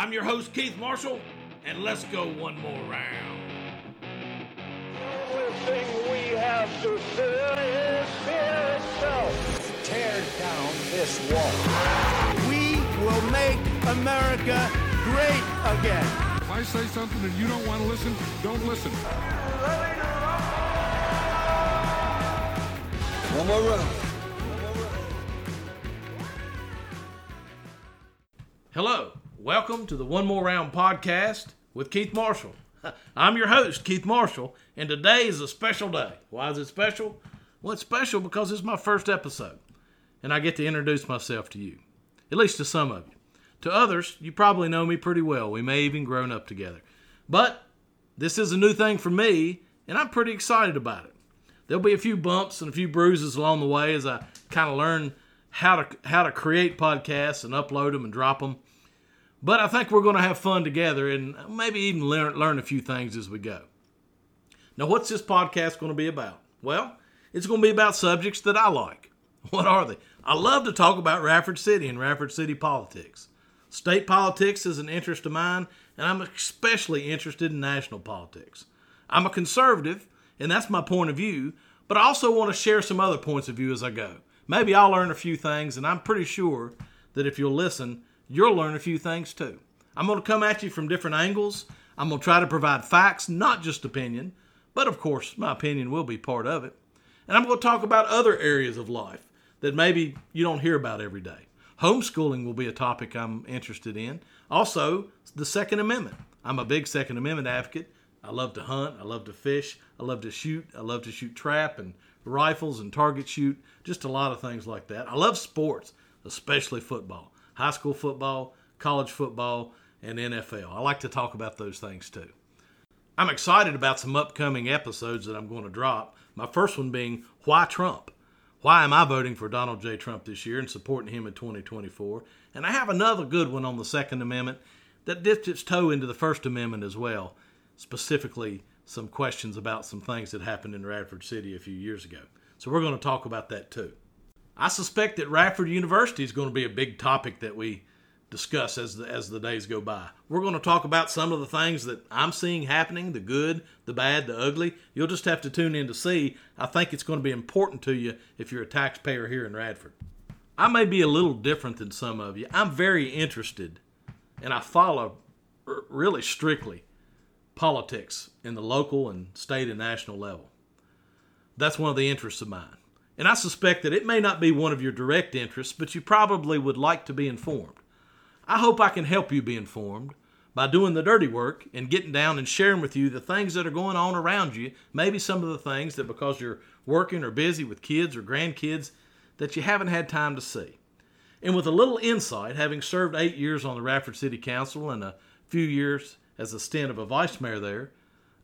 I'm your host, Keith Marshall, and let's go one more round. The only thing we have to fear is fear itself. Tear down this wall. We will make America great again. If I say something and you don't want to listen, don't listen. One more round. Hello, welcome to the One More Round podcast with Keith Marshall. I'm your host, Keith Marshall, and today is a special day. Why is it special? Well, it's special because it's my first episode, and I get to introduce myself to you, at least to some of you. To others, you probably know me pretty well. We may even grown up together. But this is a new thing for me, and I'm pretty excited about it. There'll be a few bumps and a few bruises along the way as I kind of learn how to how to create podcasts and upload them and drop them. But I think we're going to have fun together and maybe even learn, learn a few things as we go. Now, what's this podcast going to be about? Well, it's going to be about subjects that I like. What are they? I love to talk about Radford City and Radford City politics. State politics is an interest of mine, and I'm especially interested in national politics. I'm a conservative, and that's my point of view, but I also want to share some other points of view as I go. Maybe I'll learn a few things, and I'm pretty sure that if you'll listen, you'll learn a few things too. I'm going to come at you from different angles. I'm going to try to provide facts, not just opinion, but of course, my opinion will be part of it. And I'm going to talk about other areas of life that maybe you don't hear about every day. Homeschooling will be a topic I'm interested in. Also, the Second Amendment. I'm a big Second Amendment advocate. I love to hunt, I love to fish, I love to shoot, I love to shoot trap and rifles and target shoot, just a lot of things like that. I love sports, especially football, high school football, college football, and NFL. I like to talk about those things too. I'm excited about some upcoming episodes that I'm going to drop. My first one being Why Trump? Why am I voting for Donald J. Trump this year and supporting him in 2024? And I have another good one on the Second Amendment that dips its toe into the First Amendment as well, specifically some questions about some things that happened in Radford City a few years ago. So we're going to talk about that too. I suspect that Radford University is going to be a big topic that we discuss as the, as the days go by. We're going to talk about some of the things that I'm seeing happening, the good, the bad, the ugly. You'll just have to tune in to see. I think it's going to be important to you if you're a taxpayer here in Radford. I may be a little different than some of you. I'm very interested and I follow really strictly politics in the local and state and national level. That's one of the interests of mine. And I suspect that it may not be one of your direct interests, but you probably would like to be informed. I hope I can help you be informed by doing the dirty work and getting down and sharing with you the things that are going on around you, maybe some of the things that because you're working or busy with kids or grandkids that you haven't had time to see. And with a little insight, having served eight years on the Radford City Council and a few years as a stint of a vice mayor there,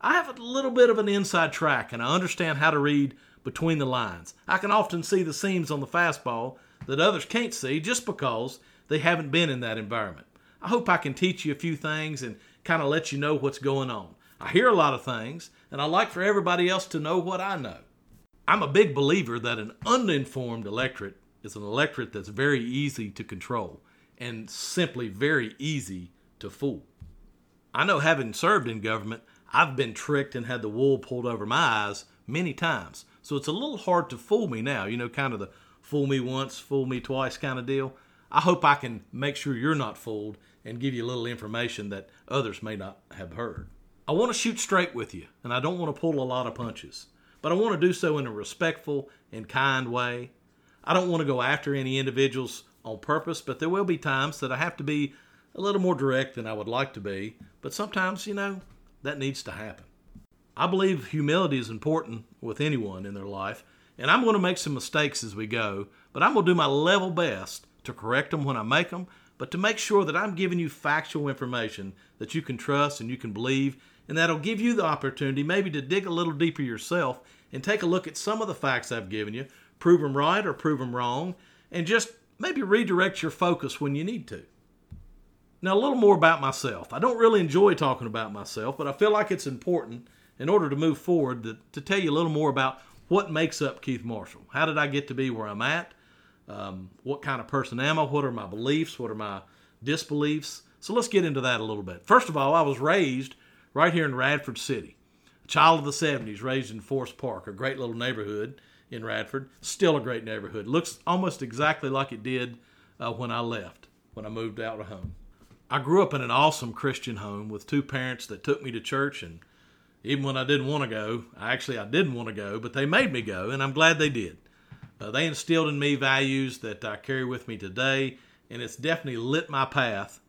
I have a little bit of an inside track and I understand how to read between the lines. I can often see the seams on the fastball that others can't see just because they haven't been in that environment. I hope I can teach you a few things and kind of let you know what's going on. I hear a lot of things, and I like for everybody else to know what I know. I'm a big believer that an uninformed electorate is an electorate that's very easy to control and simply very easy to fool. I know having served in government, I've been tricked and had the wool pulled over my eyes many times. So it's a little hard to fool me now, you know, kind of the fool me once, fool me twice kind of deal. I hope I can make sure you're not fooled and give you a little information that others may not have heard. I want to shoot straight with you, and I don't want to pull a lot of punches, but I want to do so in a respectful and kind way. I don't want to go after any individuals on purpose, but there will be times that I have to be a little more direct than I would like to be, but sometimes, you know, that needs to happen. I believe humility is important with anyone in their life, and I'm going to make some mistakes as we go, but I'm going to do my level best to correct them when I make them, but to make sure that I'm giving you factual information that you can trust and you can believe, and that'll give you the opportunity maybe to dig a little deeper yourself and take a look at some of the facts I've given you, prove them right or prove them wrong, and just maybe redirect your focus when you need to. Now, a little more about myself. I don't really enjoy talking about myself, but I feel like it's important in order to move forward to, to tell you a little more about what makes up Keith Marshall. How did I get to be where I'm at? Um, what kind of person am I? What are my beliefs? What are my disbeliefs? So let's get into that a little bit. First of all, I was raised right here in Radford City, a child of the 70s, raised in Forest Park, a great little neighborhood in Radford. Still a great neighborhood. Looks almost exactly like it did uh, when I left, when I moved out of home. I grew up in an awesome Christian home with two parents that took me to church and even when I didn't want to go, actually I didn't want to go, but they made me go, and I'm glad they did. Uh, they instilled in me values that I carry with me today, and it's definitely lit my path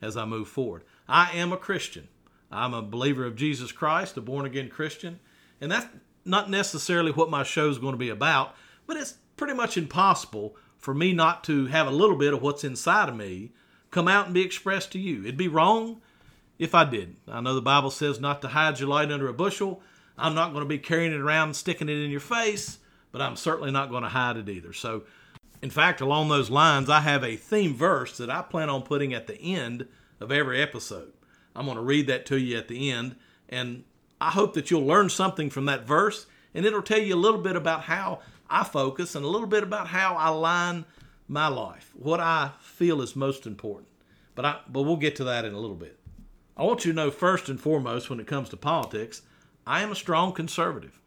as I move forward. I am a Christian. I'm a believer of Jesus Christ, a born again Christian, and that's not necessarily what my show is going to be about, but it's pretty much impossible for me not to have a little bit of what's inside of me come out and be expressed to you. It'd be wrong if I did. I know the Bible says not to hide your light under a bushel. I'm not going to be carrying it around, sticking it in your face, but I'm certainly not going to hide it either. So, in fact, along those lines, I have a theme verse that I plan on putting at the end of every episode. I'm going to read that to you at the end, and I hope that you'll learn something from that verse, and it'll tell you a little bit about how I focus and a little bit about how I line my life, what I feel is most important. But I, but we'll get to that in a little bit. I want you to know first and foremost when it comes to politics, I am a strong conservative.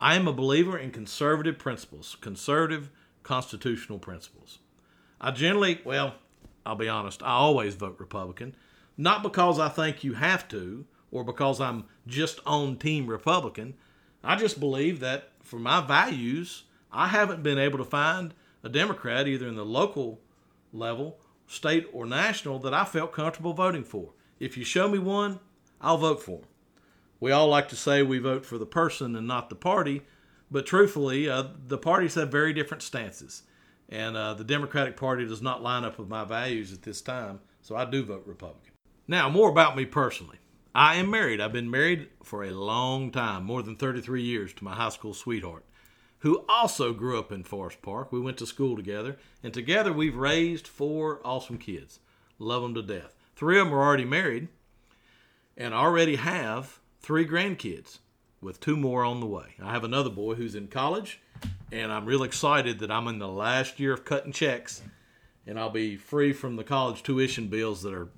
I am a believer in conservative principles, conservative constitutional principles. I generally, well, I'll be honest, I always vote Republican, not because I think you have to or because I'm just on Team Republican. I just believe that for my values, I haven't been able to find a Democrat, either in the local level, state, or national, that I felt comfortable voting for. If you show me one, I'll vote for him. We all like to say we vote for the person and not the party, but truthfully, uh, the parties have very different stances. And uh, the Democratic Party does not line up with my values at this time, so I do vote Republican. Now, more about me personally. I am married. I've been married for a long time, more than 33 years, to my high school sweetheart, who also grew up in Forest Park. We went to school together, and together we've raised four awesome kids. Love them to death. Three of them are already married and already have three grandkids, with two more on the way. I have another boy who's in college, and I'm real excited that I'm in the last year of cutting checks, and I'll be free from the college tuition bills that are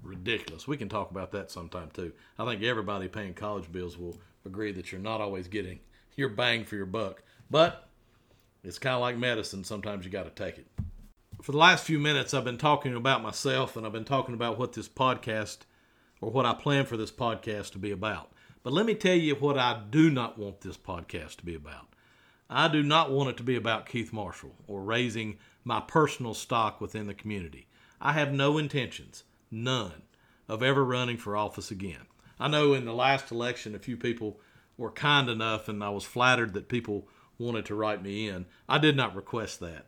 ridiculous. We can talk about that sometime too. I think everybody paying college bills will agree that you're not always getting your bang for your buck, but it's kind of like medicine. Sometimes you got to take it for the last few minutes, I've been talking about myself and I've been talking about what this podcast or what I plan for this podcast to be about. But let me tell you what I do not want this podcast to be about. I do not want it to be about Keith Marshall or raising my personal stock within the community. I have no intentions, none, of ever running for office again. I know in the last election, a few people were kind enough, and I was flattered that people wanted to write me in. I did not request that.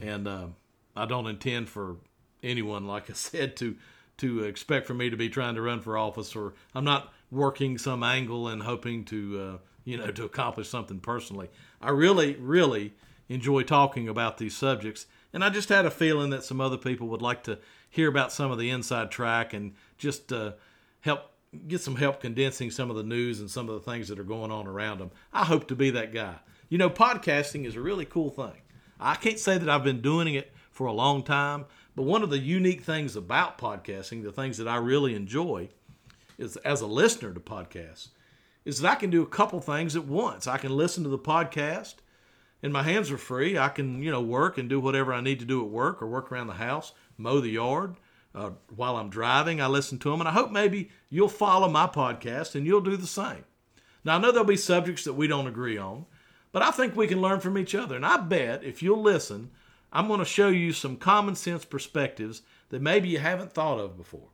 And um, I don't intend for anyone, like I said, to to expect for me to be trying to run for office, or I'm not working some angle and hoping to uh, you know to accomplish something personally. I really, really enjoy talking about these subjects, and I just had a feeling that some other people would like to hear about some of the inside track and just uh, help get some help condensing some of the news and some of the things that are going on around them. I hope to be that guy. You know, podcasting is a really cool thing. I can't say that I've been doing it for a long time. But one of the unique things about podcasting, the things that I really enjoy, is as a listener to podcasts, is that I can do a couple things at once. I can listen to the podcast, and my hands are free. I can, you know, work and do whatever I need to do at work or work around the house, mow the yard. Uh, while I'm driving, I listen to them, and I hope maybe you'll follow my podcast and you'll do the same. Now, I know there'll be subjects that we don't agree on, but I think we can learn from each other. And I bet if you'll listen, I'm going to show you some common sense perspectives that maybe you haven't thought of before.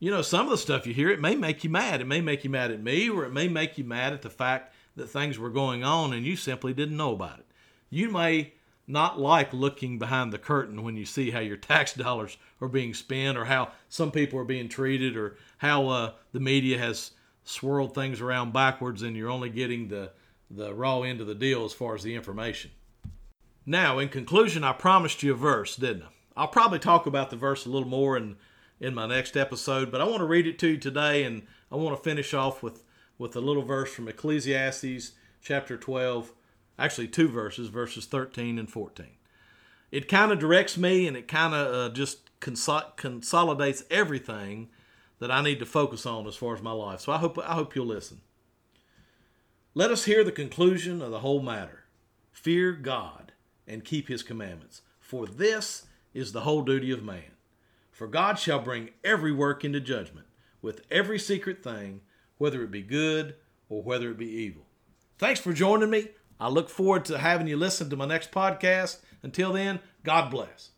You know, some of the stuff you hear, it may make you mad. It may make you mad at me, or it may make you mad at the fact that things were going on and you simply didn't know about it. You may not like looking behind the curtain when you see how your tax dollars are being spent, or how some people are being treated, or how uh, the media has swirled things around backwards and you're only getting the, the raw end of the deal as far as the information. Now, in conclusion, I promised you a verse, didn't I? I'll probably talk about the verse a little more in, in my next episode, but I want to read it to you today, and I want to finish off with, with a little verse from Ecclesiastes chapter 12, actually two verses, verses 13 and 14. It kind of directs me, and it kind of uh, just conso- consolidates everything that I need to focus on as far as my life. So I hope I hope you'll listen. Let us hear the conclusion of the whole matter. Fear God and keep his commandments, for this is the whole duty of man. For God shall bring every work into judgment, with every secret thing, whether it be good or whether it be evil. Thanks for joining me. I look forward to having you listen to my next podcast. Until then, God bless.